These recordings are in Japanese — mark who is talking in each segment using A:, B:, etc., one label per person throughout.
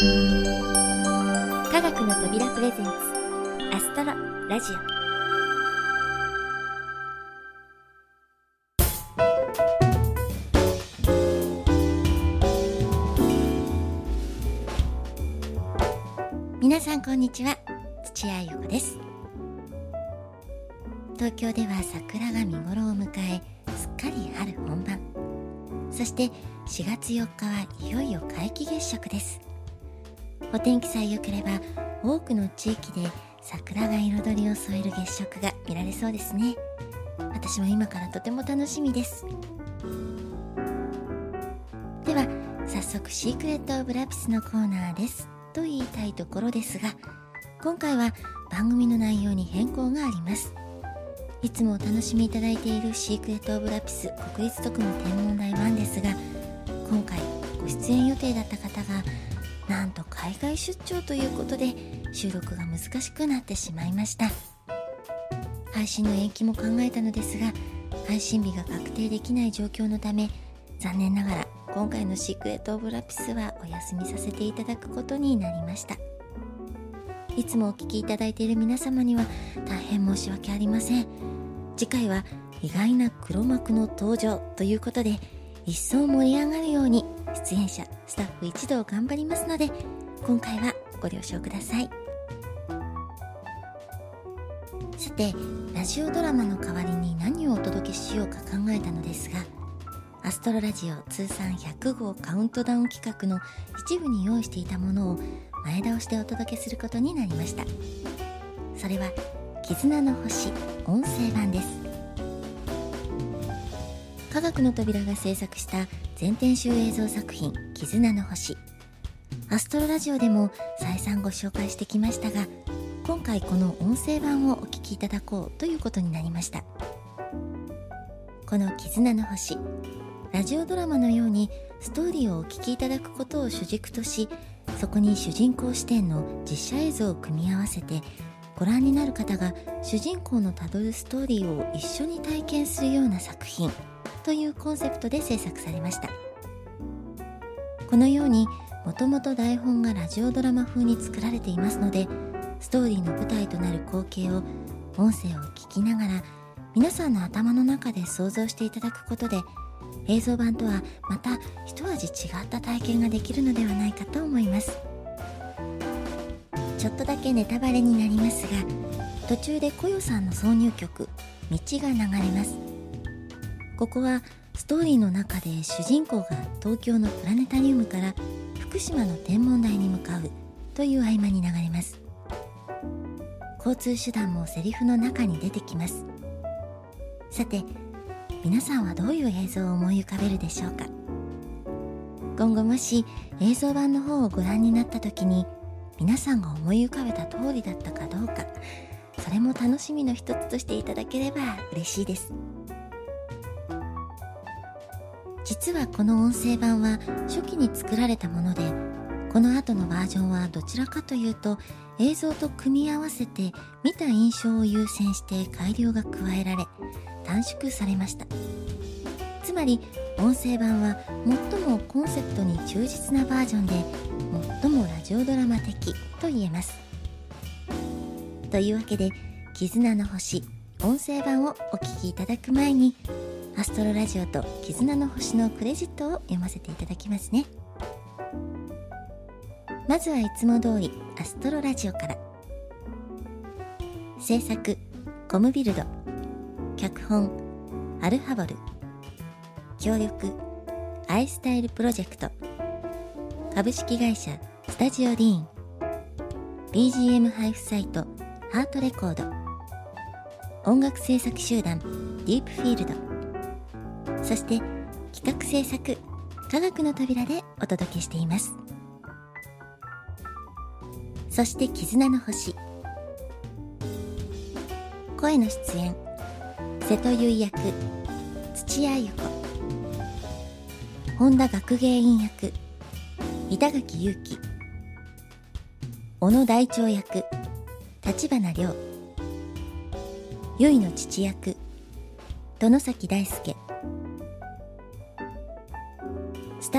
A: 科学の扉プレゼンツアストロラジオ。皆さんこんにちは土屋ゆ子です。東京では桜が見頃を迎えすっかり春本番。そして4月4日はいよいよ皆既月食です。お天気さえ良ければ多くの地域で桜が彩りを添える月食が見られそうですね。私も今からとても楽しみです。では早速シークレット・オブ・ラピスのコーナーです。と言いたいところですが今回は番組の内容に変更があります。いつもお楽しみいただいているシークレット・オブ・ラピス国立特務天文台1ですが今回ご出演予定だった方がなんと海外出張ということで収録が難しくなってしまいました。配信の延期も考えたのですが配信日が確定できない状況のため残念ながら今回のシークレット・オブ・ラピスはお休みさせていただくことになりました。いつもお聴きいただいている皆様には大変申し訳ありません。次回は意外な黒幕の登場ということで一層盛り上がるように出演者スタッフ一同頑張りますので今回はご了承ください。さてラジオドラマの代わりに何をお届けしようか考えたのですがアストロラジオ通算100号カウントダウン企画の一部に用意していたものを前倒しでお届けすることになりました。それは絆の星音声版です。科学の扉が制作した全編集映像作品絆の星。アストロラジオでも再三ご紹介してきましたが今回この音声版をお聴きいただこうということになりました。この絆の星ラジオドラマのようにストーリーをお聞きいただくことを主軸としそこに主人公視点の実写映像を組み合わせてご覧になる方が主人公のたどるストーリーを一緒に体験するような作品というコンセプトで制作されました。このようにもともと台本がラジオドラマ風に作られていますのでストーリーの舞台となる光景を音声を聞きながら皆さんの頭の中で想像していただくことで映像版とはまた一味違った体験ができるのではないかと思います。ちょっとだけネタバレになりますが途中でコヨさんの挿入曲「道」が流れます。ここはストーリーの中で主人公が東京のプラネタリウムから福島の天文台に向かうという合間に流れます。交通手段もセリフの中に出てきます。さて皆さんはどういう映像を思い浮かべるでしょうか？今後もし映像版の方をご覧になった時に皆さんが思い浮かべた通りだったかどうかそれも楽しみの一つとしていただければ嬉しいです。実はこの音声版は初期に作られたものでこの後のバージョンはどちらかというと映像と組み合わせて見た印象を優先して改良が加えられ短縮されました。つまり音声版は最もコンセプトに忠実なバージョンで最もラジオドラマ的と言えます。というわけで「絆の星」音声版をお聴きいただく前にアストロラジオと絆の星のクレジットを読ませていただきますね。まずはいつも通りアストロラジオから。制作コムビルド。脚本アルハボル。協力アイスタイルプロジェクト。株式会社スタジオディーン。BGM 配布サイトハートレコード。音楽制作集団ディープフィールド。そして企画制作科学の扉でお届けしています。そして絆の星。声の出演瀬戸優役土屋ゆ子。本田学芸員役板垣裕樹小野大長役立花亮。ゆいの父役殿崎大輔。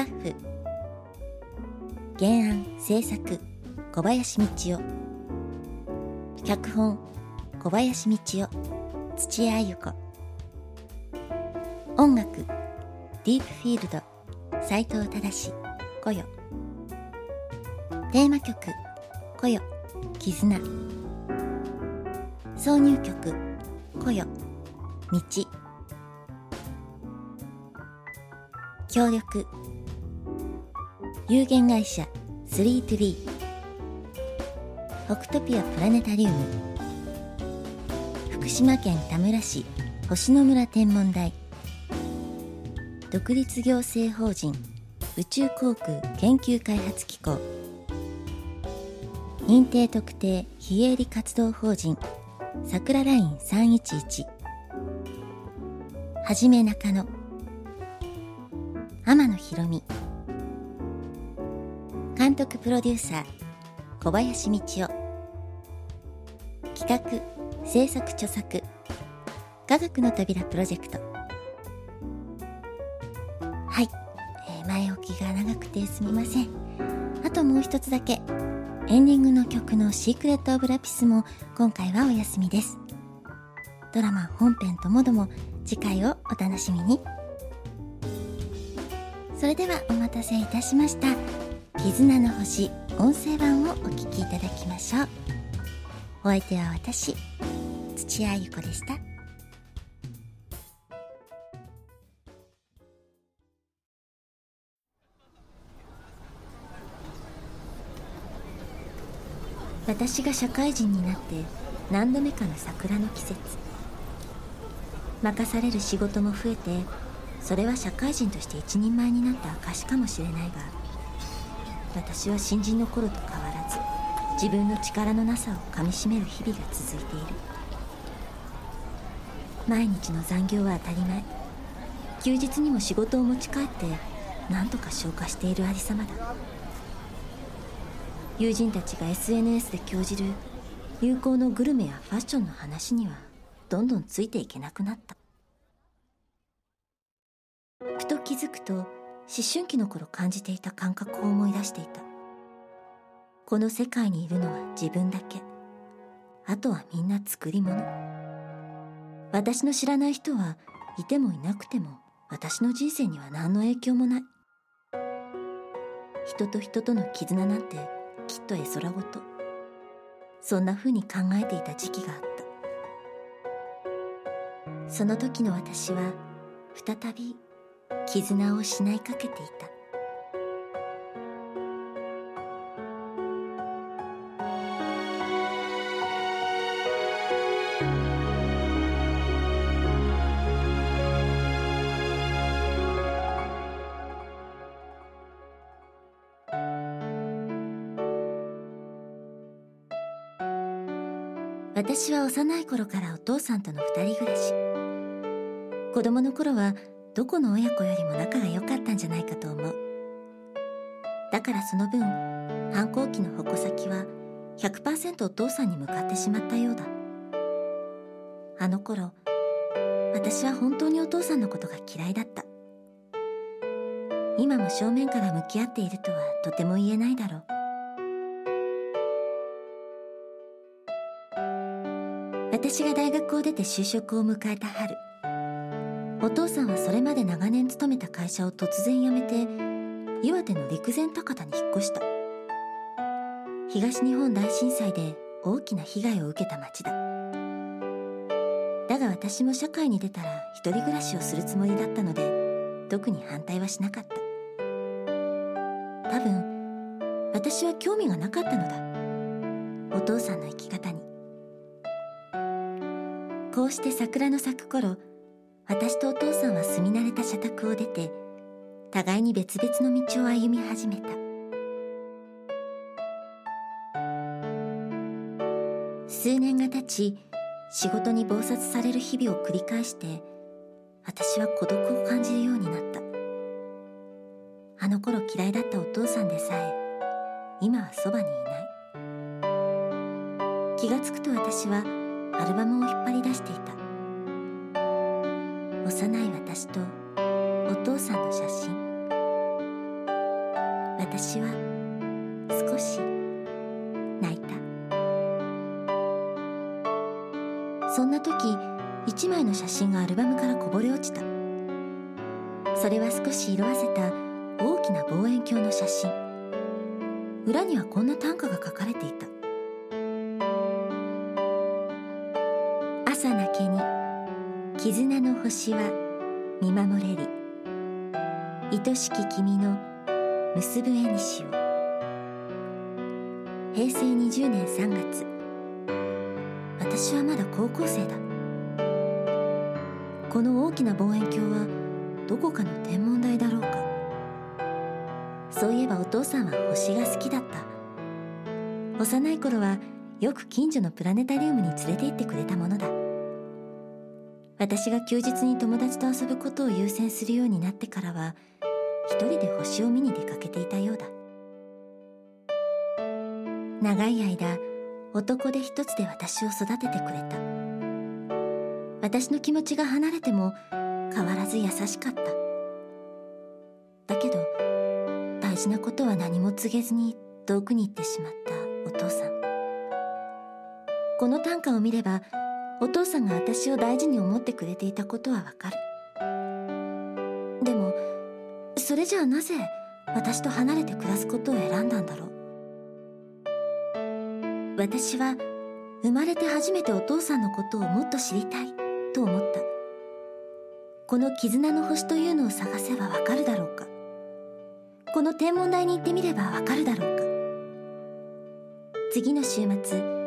A: タッフ。原案制作小林道夫。脚本小林道夫。土屋あゆ子。音楽ディープフィールド。斎藤忠「こよ」テーマ曲「こよ絆」挿入曲「こよ道」協力。有限会社 3B 北トピアプラネタリウム。福島県田村市星野村天文台。独立行政法人宇宙航空研究開発機構。認定特定非営利活動法人桜ライン311はじめ中野。天野博美。監督プロデューサー小林道夫。企画制作著作。科学の扉プロジェクト。はい、えー、前置きが長くてすみません。あともう一つだけ。エンディングの曲の「シークレット・オブ・ラピス」も今回はお休みです。ドラマ本編ともども次回をお楽しみに。それではお待たせいたしました。絆の星音声版をお聞きいただきましょう。お相手は私土屋ゆ子でした。私が社会人になって何度目かの桜の季節。任される仕事も増えてそれは社会人として一人前になった証かもしれないが私は新人の頃と変わらず自分の力のなさをかみしめる日々が続いている。毎日の残業は当たり前。休日にも仕事を持ち帰って何とか消化しているありさまだ。友人たちが SNS で興じる流行のグルメやファッションの話にはどんどんついていけなくなった。ふと気づくと思春期の頃感じていた感覚を思い出していた。この世界にいるのは自分だけ。あとはみんな作り物。私の知らない人はいてもいなくても私の人生には何の影響もない。人と人との絆なんてきっと絵空事。そんな風に考えていた時期があった。その時の私は再び絆を失いかけていた。私は幼い頃からお父さんとの二人暮らし。子供の頃はどこの親子よりも仲が良かったんじゃないかと思う。だからその分反抗期の矛先は100%お父さんに向かってしまったようだ。あの頃私は本当にお父さんのことが嫌いだった。今も正面から向き合っているとはとても言えないだろう。私が大学を出て就職を迎えた春。お父さんはそれまで長年勤めた会社を突然辞めて岩手の陸前高田に引っ越した。東日本大震災で大きな被害を受けた町だ。だが私も社会に出たら一人暮らしをするつもりだったので特に反対はしなかった。多分私は興味がなかったのだ。お父さんの生き方に。こうして桜の咲く頃私とお父さんは住み慣れた社宅を出て互いに別々の道を歩み始めた。数年が経ち仕事に忙殺される日々を繰り返して私は孤独を感じるようになった。あの頃嫌いだったお父さんでさえ今はそばにいない。気がつくと私はアルバムを引っ張り出していた。幼い私とお父さんの写真。私は少し泣いた。そんな時一枚の写真がアルバムからこぼれ落ちた。それは少し色あせた大きな望遠鏡の写真。裏にはこんな短歌が書かれていた。朝泣けに絆の星は見守れり。愛しき君の結ぶ絵にしよう。平成20年3月。私はまだ高校生だ。この大きな望遠鏡はどこかの天文台だろうか。そういえばお父さんは星が好きだった。幼い頃はよく近所のプラネタリウムに連れて行ってくれたものだ。私が休日に友達と遊ぶことを優先するようになってからは一人で星を見に出かけていたようだ。長い間男で一つで私を育ててくれた。私の気持ちが離れても変わらず優しかった。だけど大事なことは何も告げずに遠くに行ってしまったお父さん。この短歌を見ればお父さんが私を大事に思ってくれていたことはわかる。でもそれじゃあなぜ私と離れて暮らすことを選んだんだろう？私は生まれて初めてお父さんのことをもっと知りたいと思った。この絆の星というのを探せばわかるだろうか。この天文台に行ってみればわかるだろうか。次の週末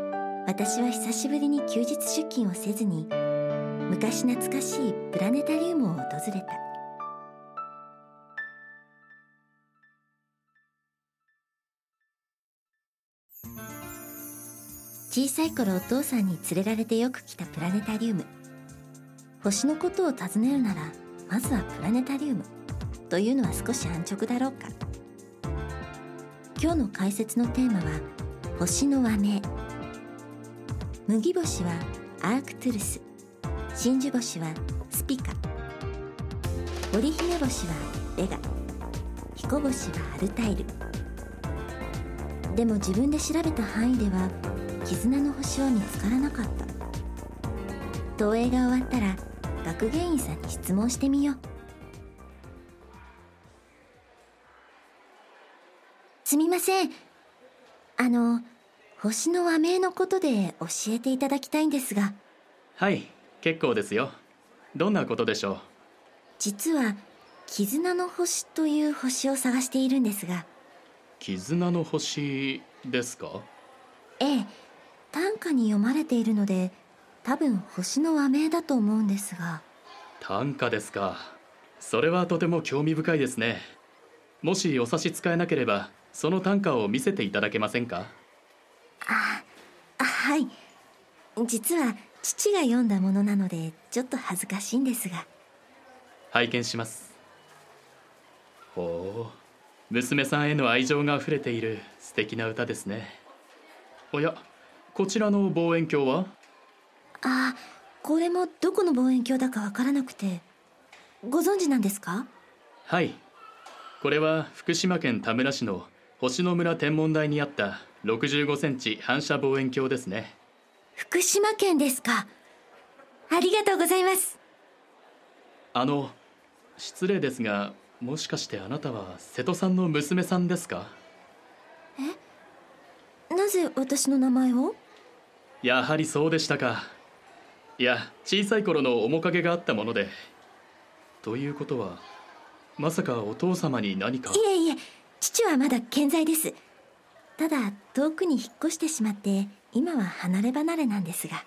A: 私は久しぶりに休日出勤をせずに昔懐かしいプラネタリウムを訪れた。小さい頃お父さんに連れられてよく来たプラネタリウム。星のことを尋ねるならまずはプラネタリウムというのは少し安直だろうか。今日の解説のテーマは星の和名麦星はアークトゥルス。真珠星はスピカ。織姫星はベガ。彦星はアルタイル。でも自分で調べた範囲では絆の星は見つからなかった。投影が終わったら学芸員さんに質問してみよう。すみません。あの星の和名のことで教えていただきたいんですが。
B: はい結構ですよ。どんなことでしょう？
A: 実は絆の星という星を探しているんですが。
B: 絆の星ですか？
A: ええ短歌に読まれているので多分星の和名だと思うんですが。
B: 短歌ですか。それはとても興味深いですね。もしお差し支えなければその短歌を見せていただけませんか？
A: あはい。実は父が読んだものなのでちょっと恥ずかしいんですが。
B: 拝見します。ほう。娘さんへの愛情があふれている素敵な歌ですね。おやこちらの望遠鏡は？
A: あこれもどこの望遠鏡だかわからなくて。ご存知なんですか？
B: はい。これは福島県田村市の星野村天文台にあった65センチ反射望遠鏡ですね。
A: 福島県ですか。ありがとうございます。
B: あの失礼ですがもしかしてあなたは瀬戸さんの娘さんですか？
A: え？なぜ私の名前を？
B: やはりそうでしたか。いや小さい頃の面影があったもので。ということはまさかお父様に何か？
A: いえいえ父はまだ健在ですただ遠くに引っ越してしまって今は離れ離れなんですが。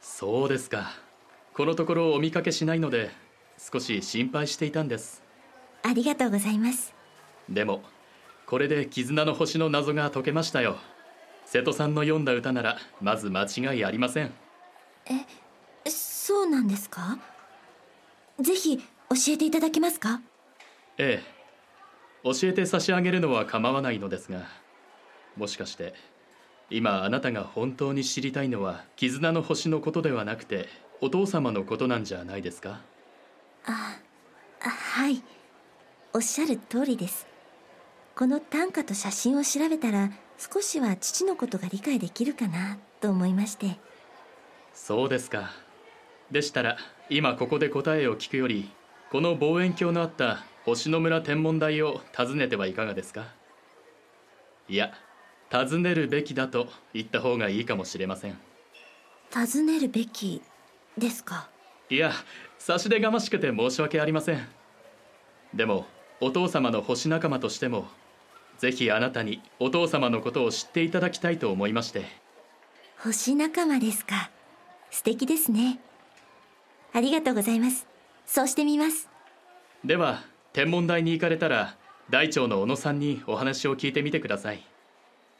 B: そうですか。このところお見かけしないので少し心配していたんです。
A: ありがとうございます。
B: でもこれで絆の星の謎が解けましたよ。瀬戸さんの読んだ歌ならまず間違いありません。
A: えそうなんですか？ぜひ教えていただけますか？
B: ええ。教えて差し上げるのは構わないのですがもしかして今あなたが本当に知りたいのは絆の星のことではなくてお父様のことなんじゃないですか？
A: ああはい。おっしゃる通りです。
C: この短歌と写真を調べたら少しは父のことが理解できるかなと思いまして。
B: そうですか。でしたら今ここで答えを聞くよりこの望遠鏡のあった星野村天文台を訪ねてはいかがですか？いや訪ねるべきだと言った方がいいかもしれません。
C: 尋ねるべきですか？
B: いや差し出がましくて申し訳ありません。でもお父様の星仲間としてもぜひあなたにお父様のことを知っていただきたいと思いまして。
C: 星仲間ですか？素敵ですね。ありがとうございます。そうしてみます。
B: では天文台に行かれたら大長の小野さんにお話を聞いてみてください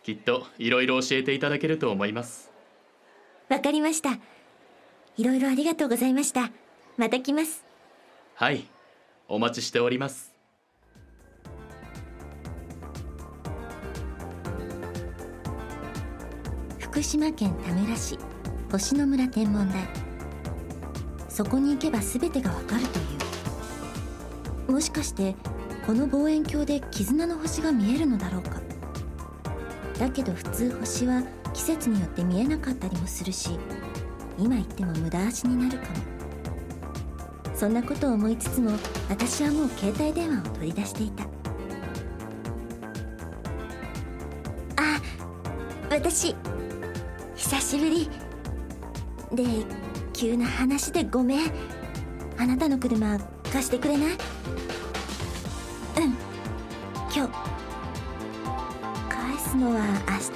B: きっといろいろ教えていただけると思います。
C: わかりました。いろいろありがとうございました。また来ます。
B: はい。お待ちしております。
C: 福島県田村市星野村天文台。そこに行けば全てがわかるという。もしかしてこの望遠鏡で絆の星が見えるのだろうかだけど普通星は季節によって見えなかったりもするし今言っても無駄足になるかも。そんなことを思いつつも私はもう携帯電話を取り出していた。あ私久しぶり。で急な話でごめん。あなたの車貸してくれない？のは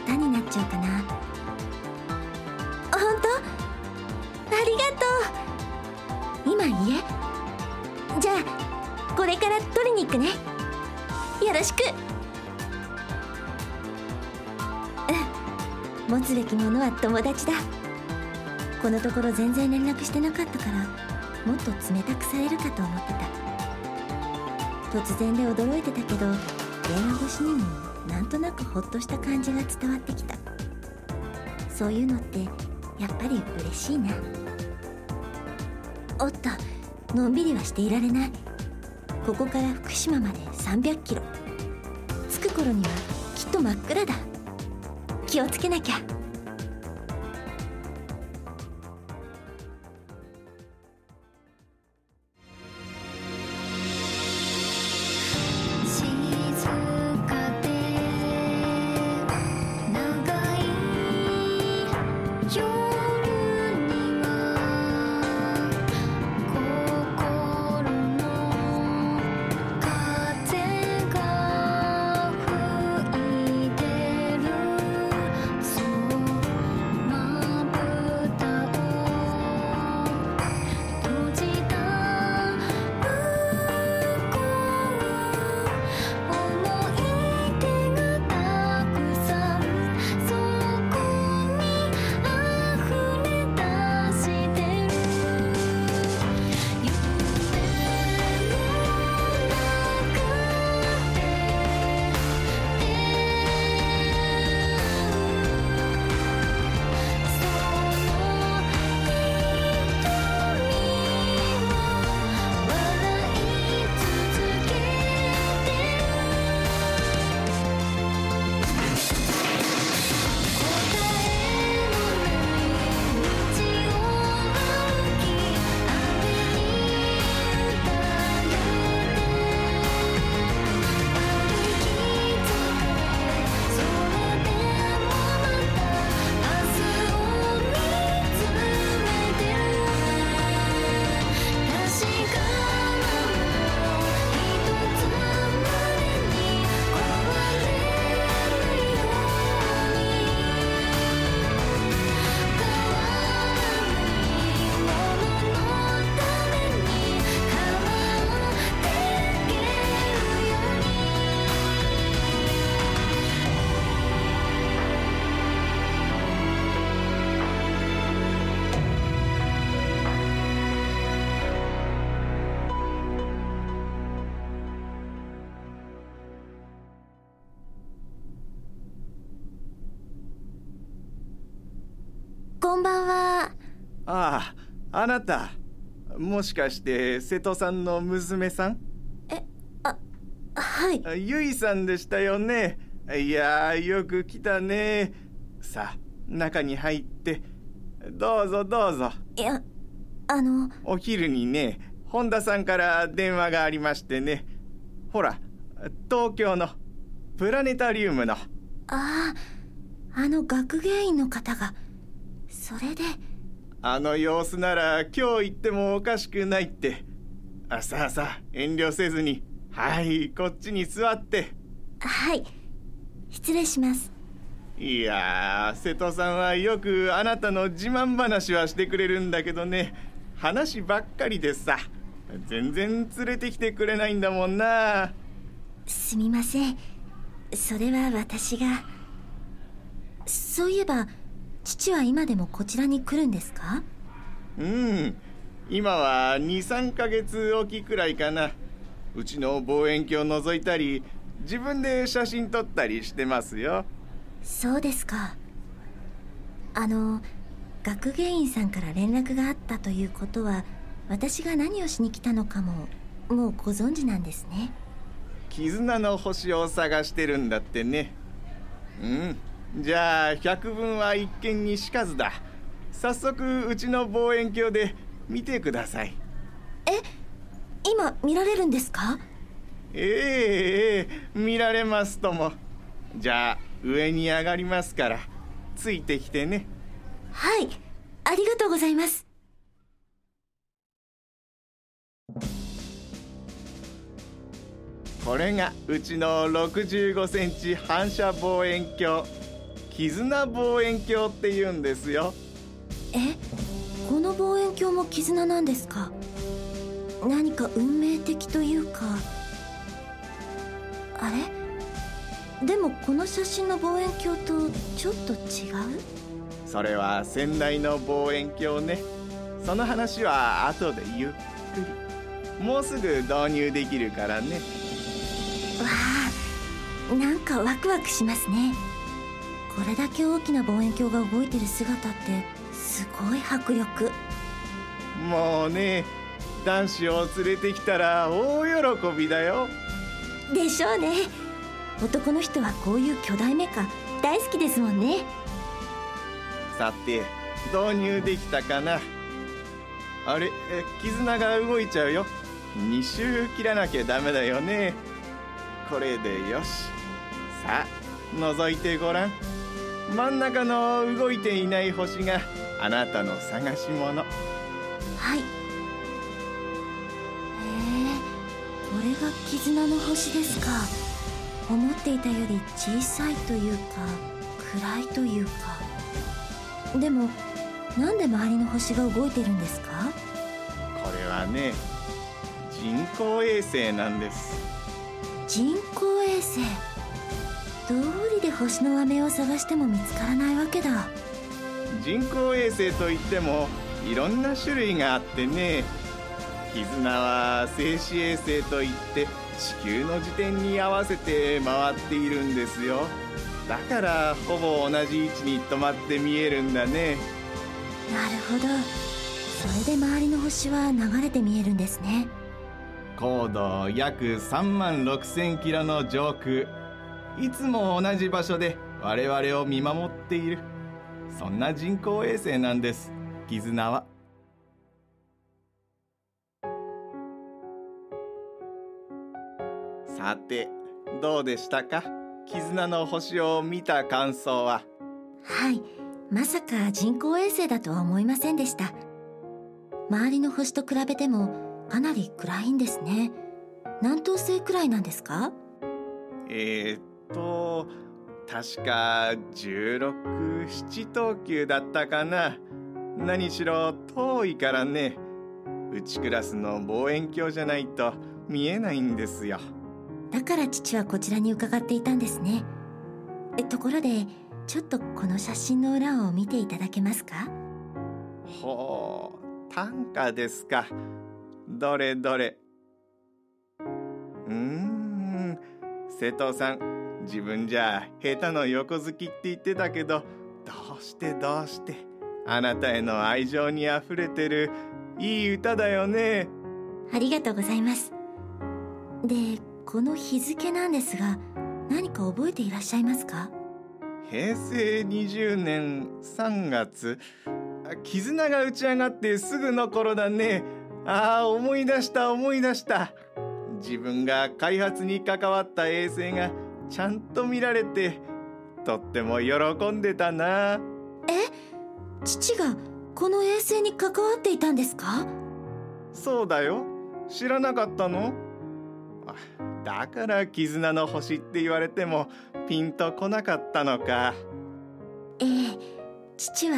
C: 明日になっちゃうかな。本当？ありがとう。今家じゃあこれから取りに行くね。よろしく。うん。持つべきものは友達だ。このところ全然連絡してなかったからもっと冷たくされるかと思ってた。突然で驚いてたけど電話越しにもなんとなくホッとした感じが伝わってきた。そういうのってやっぱり嬉しいな。おっとのんびりはしていられない。ここから福島まで300キロ。着く頃にはきっと真っ暗だ。気をつけなきゃ。んばんは。
D: ああ、あなた。もしかして瀬戸さんの娘さん？
C: は
A: はい。
D: ゆいさんでしたよね。いやーよく来たね。さあ中に入って。どうぞどうぞ。
A: いやあの。
D: お昼にね本田さんから電話がありましてね。ほら東京のプラネタリウムの。
A: あああの学芸員の方がそれで。
D: あの様子なら今日行ってもおかしくないって。あさあさあ遠慮せずに。はいこっちに座って。
A: はい。失礼します。
D: いやー瀬戸さんはよくあなたの自慢話はしてくれるんだけどね。話ばっかりでさ全然連れてきてくれないんだもんな。
A: すみません。それは私が。そういえば父は今でもこちらに来るんですか？
D: うん。今は23ヶ月おきくらいかな。うちの望遠鏡を覗いたり自分で写真撮ったりしてますよ。
A: そうですか。あの学芸員さんから連絡があったということは私が何をしに来たのかももうご存知なんですね。
D: 絆の星を探してるんだってね。うんじゃあ百聞は一見にしかずだ。早速うちの望遠鏡で見てください。
A: 今見られるんですか？
D: ええええ見られますとも。じゃあ上に上がりますからついてきてね。
A: はいありがとうございます。
D: これがうちの65センチ反射望遠鏡絆望遠鏡って言うんですよ。
A: えこの望遠鏡も絆なんですか？何か運命的というか。あれ？でもこの写真の望遠鏡とちょっと違う？
D: それは先代の望遠鏡ね。その話は後でゆっくり。もうすぐ導入できるからね。
A: わあなんかワクワクしますねこれだけ大きな望遠鏡が動いてる姿ってすごい迫力。
D: もうね男子を連れてきたら大喜びだよ。
A: でしょうね。男の人はこういう巨大メカ大好きですもんね。
D: さて導入できたかな。あれえ絆が動いちゃうよ。2周切らなきゃダメだよね。これでよし。さあ覗いてごらん真ん中の動いていない星があなたの探し物。
A: はい。へえこれが絆の星ですか。思っていたより小さいというか暗いというか。でもなんで周りの星が動いてるんですか？
D: これはね人工衛星なんです。
A: 人工衛星どうりで星の和名を探しても見つからないわけだ。
D: 人工衛星といってもいろんな種類があってね。絆は静止衛星といって地球の自転に合わせて回っているんですよ。だからほぼ同じ位置に止まって見えるんだね。
A: なるほど。それで周りの星は流れて見えるんですね。
D: 高度約3万6000キロの上空いつも同じ場所で我々を見守っている。そんな人工衛星なんです。絆は。さてどうでしたか？絆の星を見た感想は？
A: はい。まさか人工衛星だとは思いませんでした。周りの星と比べてもかなり暗いんですね。何等星くらいなんですか？
D: えー、っと確か1617等級だったかな。何しろ遠いからね。うちクラスの望遠鏡じゃないと見えないんですよ。
A: だから父はこちらに伺っていたんですね。えところでちょっとこの写真の裏を見ていただけますか？
D: ほう短歌ですか。どれどれ。うーん瀬戸さん自分じゃ下手の横好きって言ってたけどどうしてどうしてあなたへの愛情にあふれてるいい歌だよね。
A: ありがとうございます。でこの日付なんですが何か覚えていらっしゃいますか？
D: 平成20年3月。あ絆が打ち上がってすぐの頃だね。ああ思い出した思い出した。自分が開発に関わった衛星がちゃんと見られてとっても喜んでたな。
A: 父がこの衛星に関わっていたんですか？
D: そうだよ。知らなかったの？あだから絆の星って言われてもピンとこなかったのか。
A: ええ父は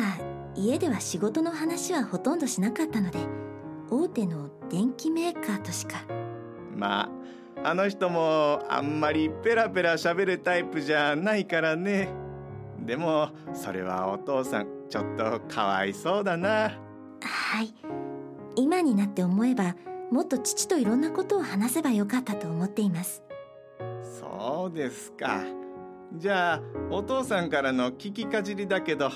A: 家では仕事の話はほとんどしなかったので大手の電機メーカーとしか。
D: まああの人もあんまりペラペラ喋るタイプじゃないからね。でもそれはお父さんちょっとかわいそうだな。
A: はい。今になって思えばもっと父といろんなことを話せばよかったと思っています。
D: そうですか。じゃあお父さんからの聞きかじりだけど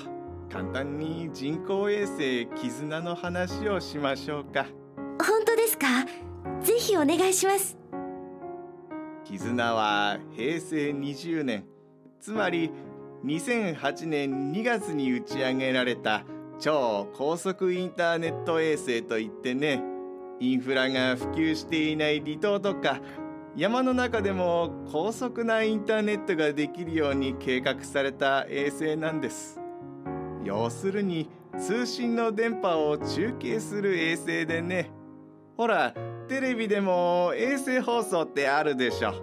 D: 簡単に人工衛星絆の話をしましょうか。
A: 本当ですか？ぜひお願いします
D: 絆は平成20年。つまり2008年2月に打ち上げられた超高速インターネット衛星といってねインフラが普及していない離島とか山の中でも高速なインターネットができるように計画された衛星なんです。要するに通信の電波を中継する衛星でね。ほらテレビでも衛星放送ってあるでしょ。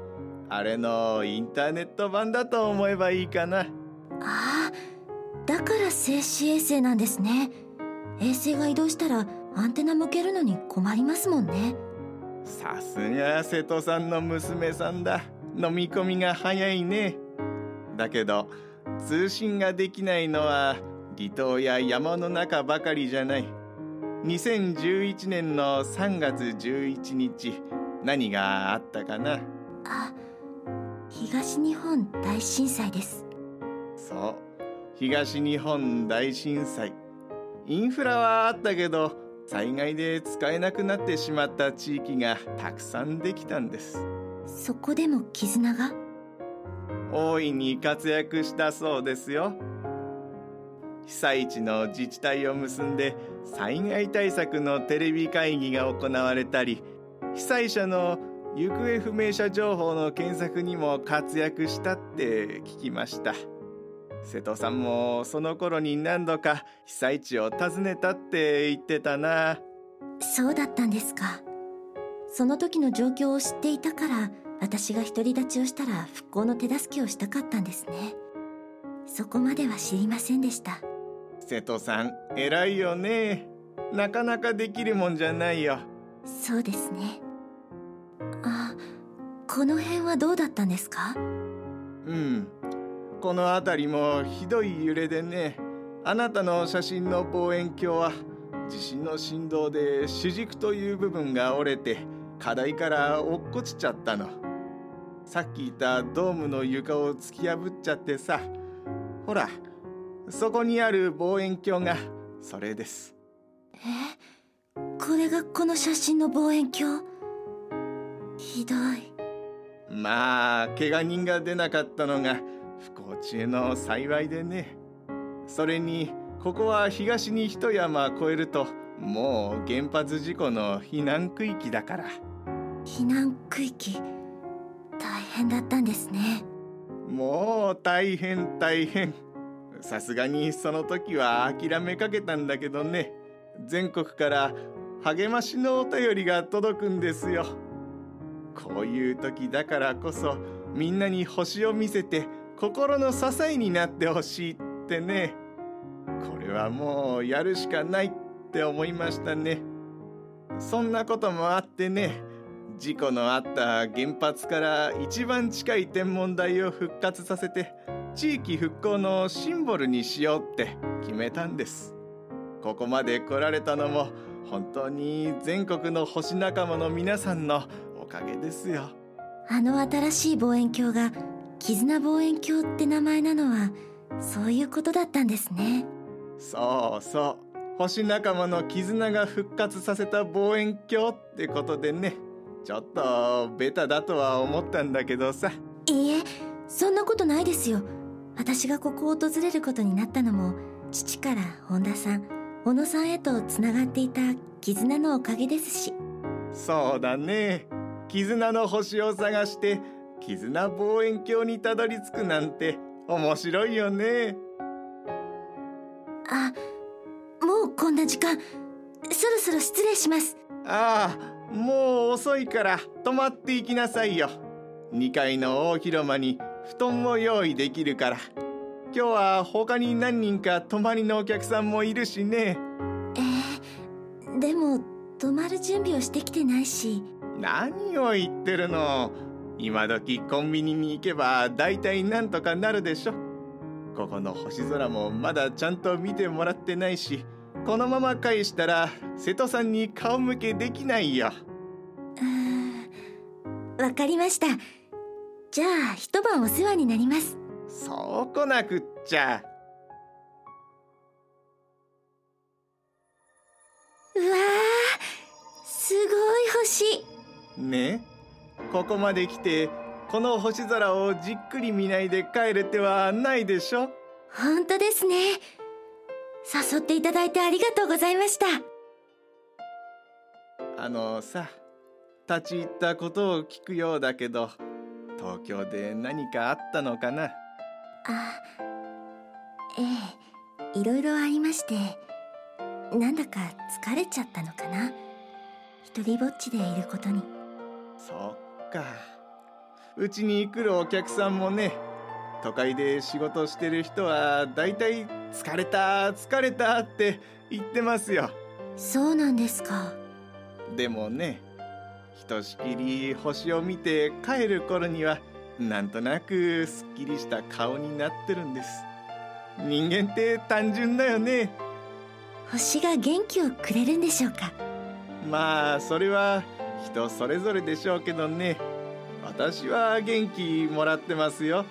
D: あれのインターネット版だと思えばいいかな。
A: ああだから静止衛星なんですね。衛星が移動したらアンテナ向けるのに困りますもんね。
D: さすが瀬戸さんの娘さんだ。飲み込みが早いね。だけど通信ができないのは離島や山の中ばかりじゃない2011年の3月11日何があったかな？
A: あ東日本大震災です。
D: そう東日本大震災。インフラはあったけど災害で使えなくなってしまった地域がたくさんできたんです。
A: そこでも絆が？
D: 大いに活躍したそうですよ。被災地の自治体を結んで災害対策のテレビ会議が行われたり被災者の行方不明者情報の検索にも活躍したって聞きました。瀬戸さんもその頃に何度か被災地を訪ねたって言ってたな。
A: そうだったんですか。その時の状況を知っていたから私が独り立ちをしたら復興の手助けをしたかったんですね。そこまでは知りませんでした。
D: 瀬戸さん偉いよね。なかなかできるもんじゃないよ。
A: そうですね。あこの辺はどうだったんですか？
D: うん。この辺りもひどい揺れでね。あなたの写真の望遠鏡は地震の振動で主軸という部分が折れて課題から落っこちちゃったの。さっき言ったドームの床を突き破っちゃってさ。ほらそこにある望遠鏡がそれです。
A: え？これがこの写真の望遠鏡？ひどい。
D: まあ怪我人が出なかったのが不幸中の幸いでね。それにここは東に一山越えるともう原発事故の避難区域だから。
A: 避難区域？大変だったんですね。
D: もう大変大変さすがにその時は諦めかけたんだけどね。全国から励ましのお便りが届くんですよ。こういう時だからこそみんなに星を見せて心の支えになってほしいってね。これはもうやるしかないって思いましたね。そんなこともあってね。事故のあった原発から一番近い天文台を復活させて地域復興のシンボルにしようって決めたんです。ここまで来られたのも本当に全国の星仲間の皆さんのおかげですよ。
A: あの新しい望遠鏡が絆望遠鏡って名前なのはそういうことだったんですね。
D: そうそう。星仲間の絆が復活させた望遠鏡ってことでね。ちょっとベタだとは思ったんだけどさ。
A: いいえそんなことないですよ私がここを訪れることになったのも父から本田さん。小野さんへとつながっていた絆のおかげですし。
D: そうだね。絆の星を探して絆望遠鏡にたどり着くなんて面白いよね。
A: あもうこんな時間そろそろ失礼します。
D: ああもう遅いから泊まっていきなさいよ。2階の大広間に布団も用意できるから。今日は他に何人か泊まりのお客さんもいるしね。
A: えー、でも泊まる準備をしてきてないし。
D: 何を言ってるの？今時コンビニに行けば大体なんとかなるでしょ。ここの星空もまだちゃんと見てもらってないし。このまま返したら瀬戸さんに顔向けできないよ。
A: うーんわかりましたじゃあ一晩お世話になります。
D: そうこなくっちゃ。
A: うわーすごい星。
D: ね？ここまで来てこの星空をじっくり見ないで帰る手はないでしょ？
A: 本当ですね。誘っていただいてありがとうございました。
D: あのさ立ち入ったことを聞くようだけど東京で何かあったのかな？
A: あええいろいろありまして。なんだか疲れちゃったのかな？一人ぼっちでいることに。
D: そっか。うちに来るお客さんもね都会で仕事してる人はだいたい疲れた疲れたって言ってますよ。
A: そうなんですか。
D: でもねひとしきり星を見て帰る頃にはなんとなくすっきりした顔になってるんです。人間って単純だよね。
A: 星が元気をくれるんでしょうか？
D: まあそれは人それぞれでしょうけどね。私は元気もらってますよ。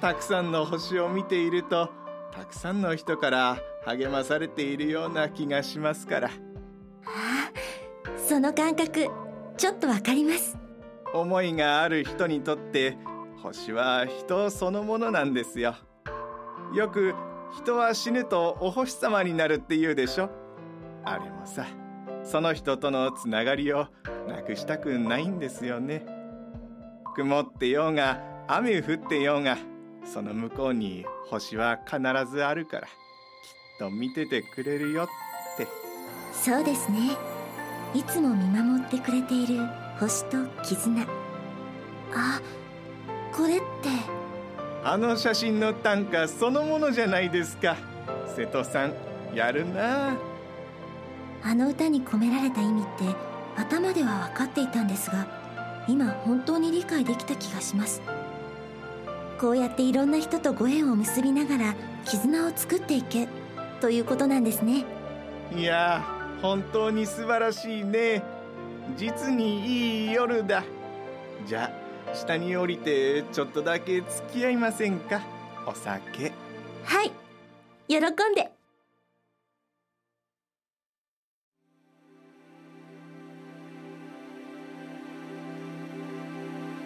D: たくさんの星を見ているとたくさんの人から励まされているような気がしますから。
A: あその感覚ちょっとわかります。
D: 思いがある人にとって星は人そのものなんですよ。よく人は死ぬとお星様になるって言うでしょ。あれもさその人とのつながりをなくしたくないんですよね。曇ってようが雨降ってようがその向こうに星は必ずあるからきっと見ててくれるよって。
A: そうですねいつも見守ってくれている星と絆。あこれって。
D: あの写真の短歌そのものじゃないですか。瀬戸さんやるな。あ
A: あの歌に込められた意味って頭では分かっていたんですが今本当に理解できた気がします。こうやっていろんな人とご縁を結びながら絆を作っていけということなんですね。
D: いや本当に素晴らしいね。実にいい夜だ。じゃあ下に降りてちょっとだけ付き合いませんか？お酒。
A: はい。喜んで。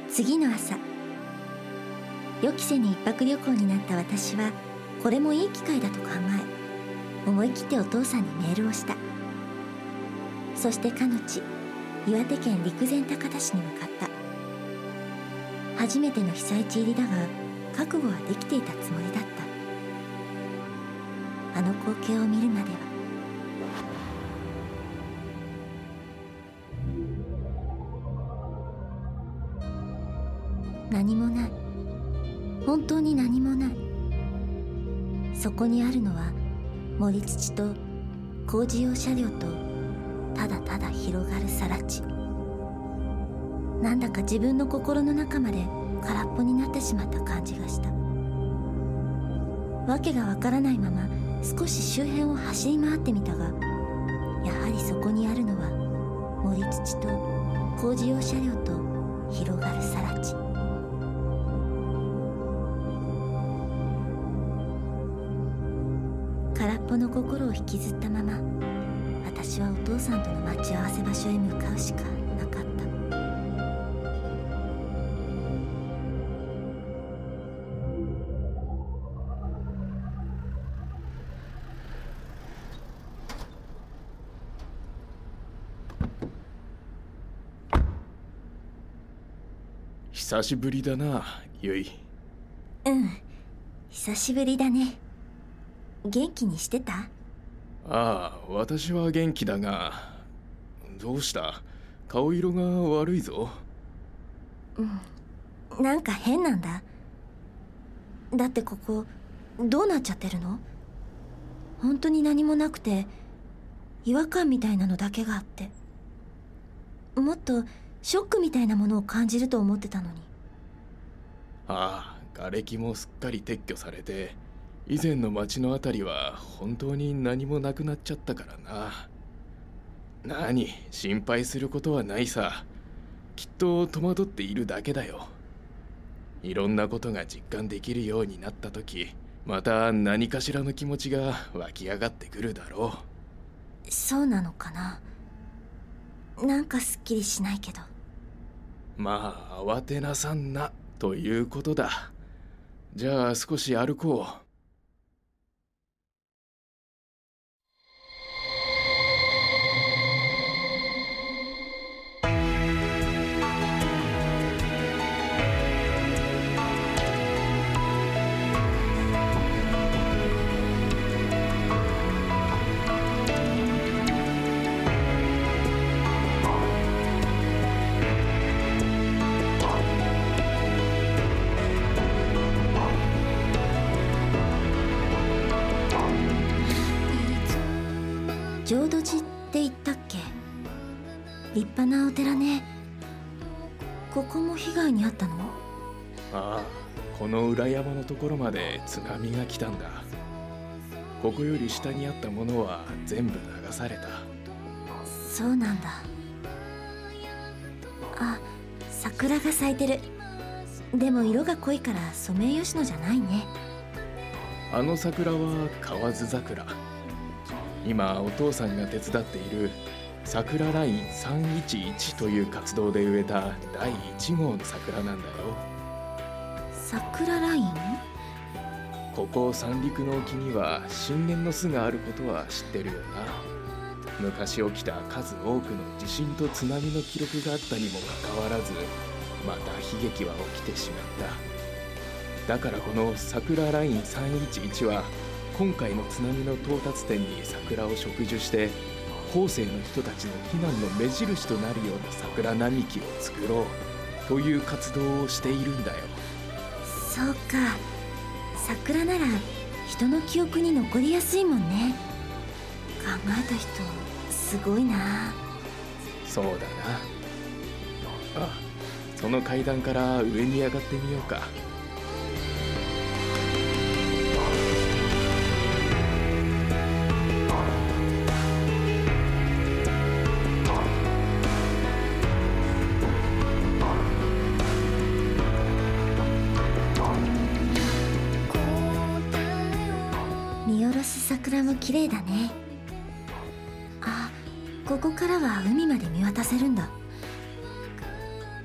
A: 次の朝。予期せぬ一泊旅行になった私はこれもいい機会だと考え思い切ってお父さんにメールをした。そしてかのち岩手県陸前高田市に向かった。初めての被災地入りだが覚悟はできていたつもりだった。あの光景を見るまでは。何もない。本当に何もない。そこにあるのは森土と工事用車両とただただ広がる更地。なんだか自分の心の中まで空っぽになってしまった感じがした。わけがわからないまま少し周辺を走り回ってみたがやはりそこにあるのは森土と工事用車両と広がる更地。空っぽの心を引きずったまま私はお父さんとの待ち合わせ場所へ向かうしかなかった。
E: 久しぶりだなゆい
A: うん久しぶりだね。元気にしてた？
E: ああ私は元気だがどうした？顔色が悪いぞ。
A: なんか変なんだ。だってここどうなっちゃってるの？本当に何もなくて違和感みたいなのだけがあって。もっとショックみたいなものを感じると思ってたのに。
E: ああ瓦礫もすっかり撤去されて以前の町のあたりは本当に何もなくなっちゃったからな。何心配することはないさ。きっと戸惑っているだけだよ。いろんなことが実感できるようになった時また何かしらの気持ちが湧き上がってくるだろ
A: そうなのかな。なんかすっきりしないけど。
E: うまあ慌てなさんなということだ。じゃあ少し歩こう
A: 浄土寺って言ったっけ？立派なお寺ね。ここも被害に遭ったの？
E: ああこの裏山のところまで津波が来たんだ。ここより下にあったものは全部流された。
A: そうなんだ。あ桜が咲いてる。でも色が濃いからソメイヨシノじゃないね。
E: あの桜は河津桜今お父さんが手伝っている桜ライン311という活動で植えた第1号の桜なんだよ。
A: 桜ライン？
E: ここ三陸の沖には震源の巣があることは知ってるよな。昔起きた数多くの地震と津波の記録があったにもかかわらずまた悲劇は起きてしまった。だからこの桜ライン311は今回の津波の到達点に桜を植樹して後世の人たちの避難の目印となるような桜並木を作ろうという活動をしているんだよ。
A: そうか。桜なら人の記憶に残りやすいもんね。考えた人すごいな。
E: そうだな。あその階段から上に上がってみようか
A: 綺麗だね。あここからは海まで見渡せるんだ。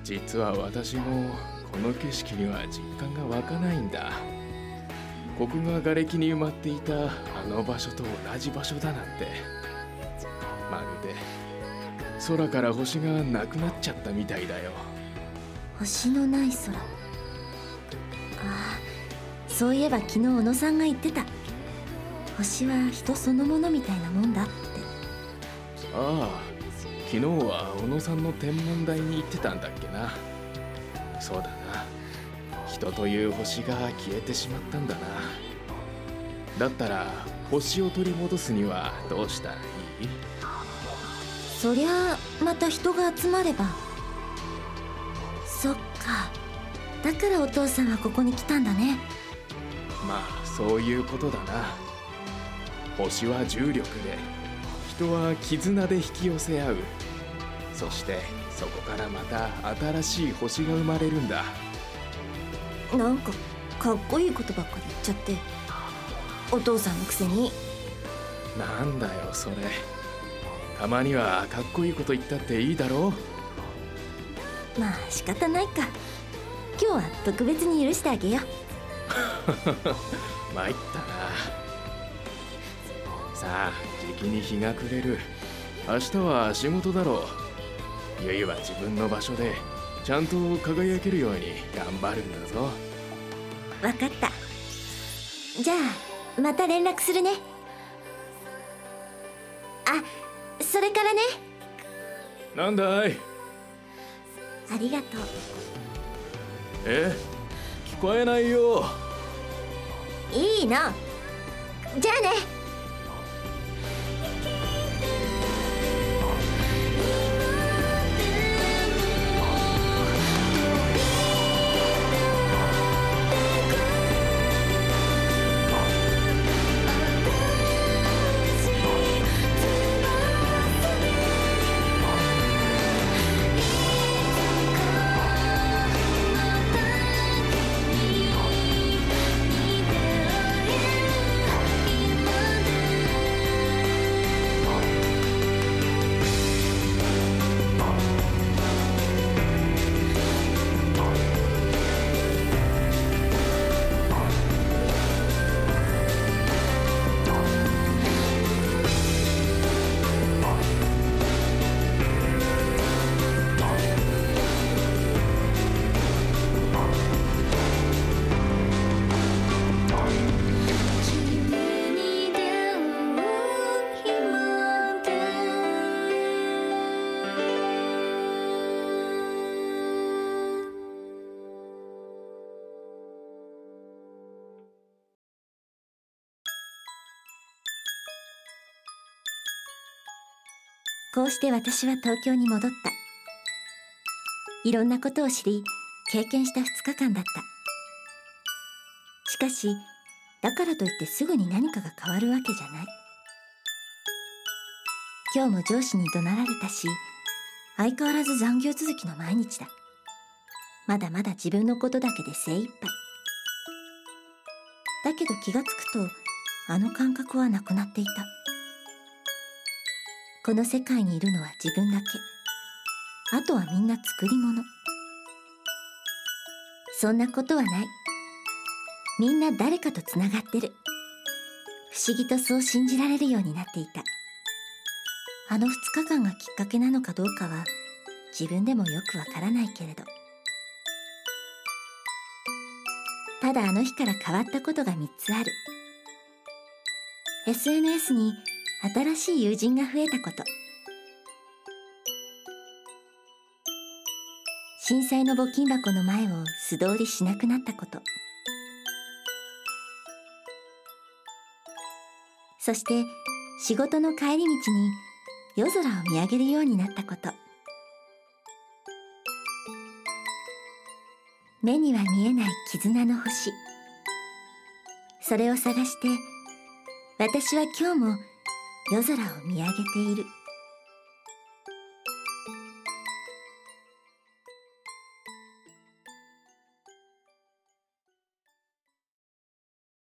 E: 実は私もこの景色には実感が湧かないんだ。ここが瓦礫に埋まっていたあの場所と同じ場所だなんて。まるで空から星がなくなっちゃったみたいだよ。
A: 星のない空。ああそういえば昨日小野さんが言ってた星は人そのものみたいなもんだって。
E: ああ昨日は小野さんの天文台に行ってたんだっけな。そうだな。人という星が消えてしまったんだな。だったら星を取り戻すにはどうしたらいい？
A: そりゃあまた人が集まれば。そっか。だからお父さんはここに来たんだね。
E: まあそういうことだな星は重力で人は絆で引き寄せ合う。そしてそこからまた新しい星が生まれるんだ。
A: なんかかっこいいことばっかり言っちゃってお父さんのくせに。
E: なんだよそれ。たまにはかっこいいこと言ったっていいだろ
A: まあ仕方ないか。今日は特別に許してあげよう。
E: 参ったなさあじきに日が暮れる。明日は仕事だろう。ゆいは自分の場所でちゃんと輝けるように頑張るんだぞ。
A: わかった。じゃあまた連絡するね。あそれからね。
E: なんだい？
A: ありがとう。
E: え？聞こえないよ。
A: いいの。じゃあねこうして私は東京に戻った。いろんなことを知り経験した2日間だった。しかしだからといってすぐに何かが変わるわけじゃない。今日も上司に怒鳴られたし相変わらず残業続きの毎日だ。まだまだ自分のことだけで精一杯。だけど気がつくとあの感覚はなくなっていた。この世界にいるのは自分だけ。あとはみんな作り物。そんなことはない。みんな誰かとつながってる。不思議とそう信じられるようになっていた。あの2日間がきっかけなのかどうかは自分でもよくわからないけれど。ただあの日から変わったことが3つある。SNS に新しい友人が増えたこと。震災の募金箱の前を素通りしなくなったこと。そして仕事の帰り道に夜空を見上げるようになったこと。目には見えない絆の星。それを探して私は今日も夜空を見上げている。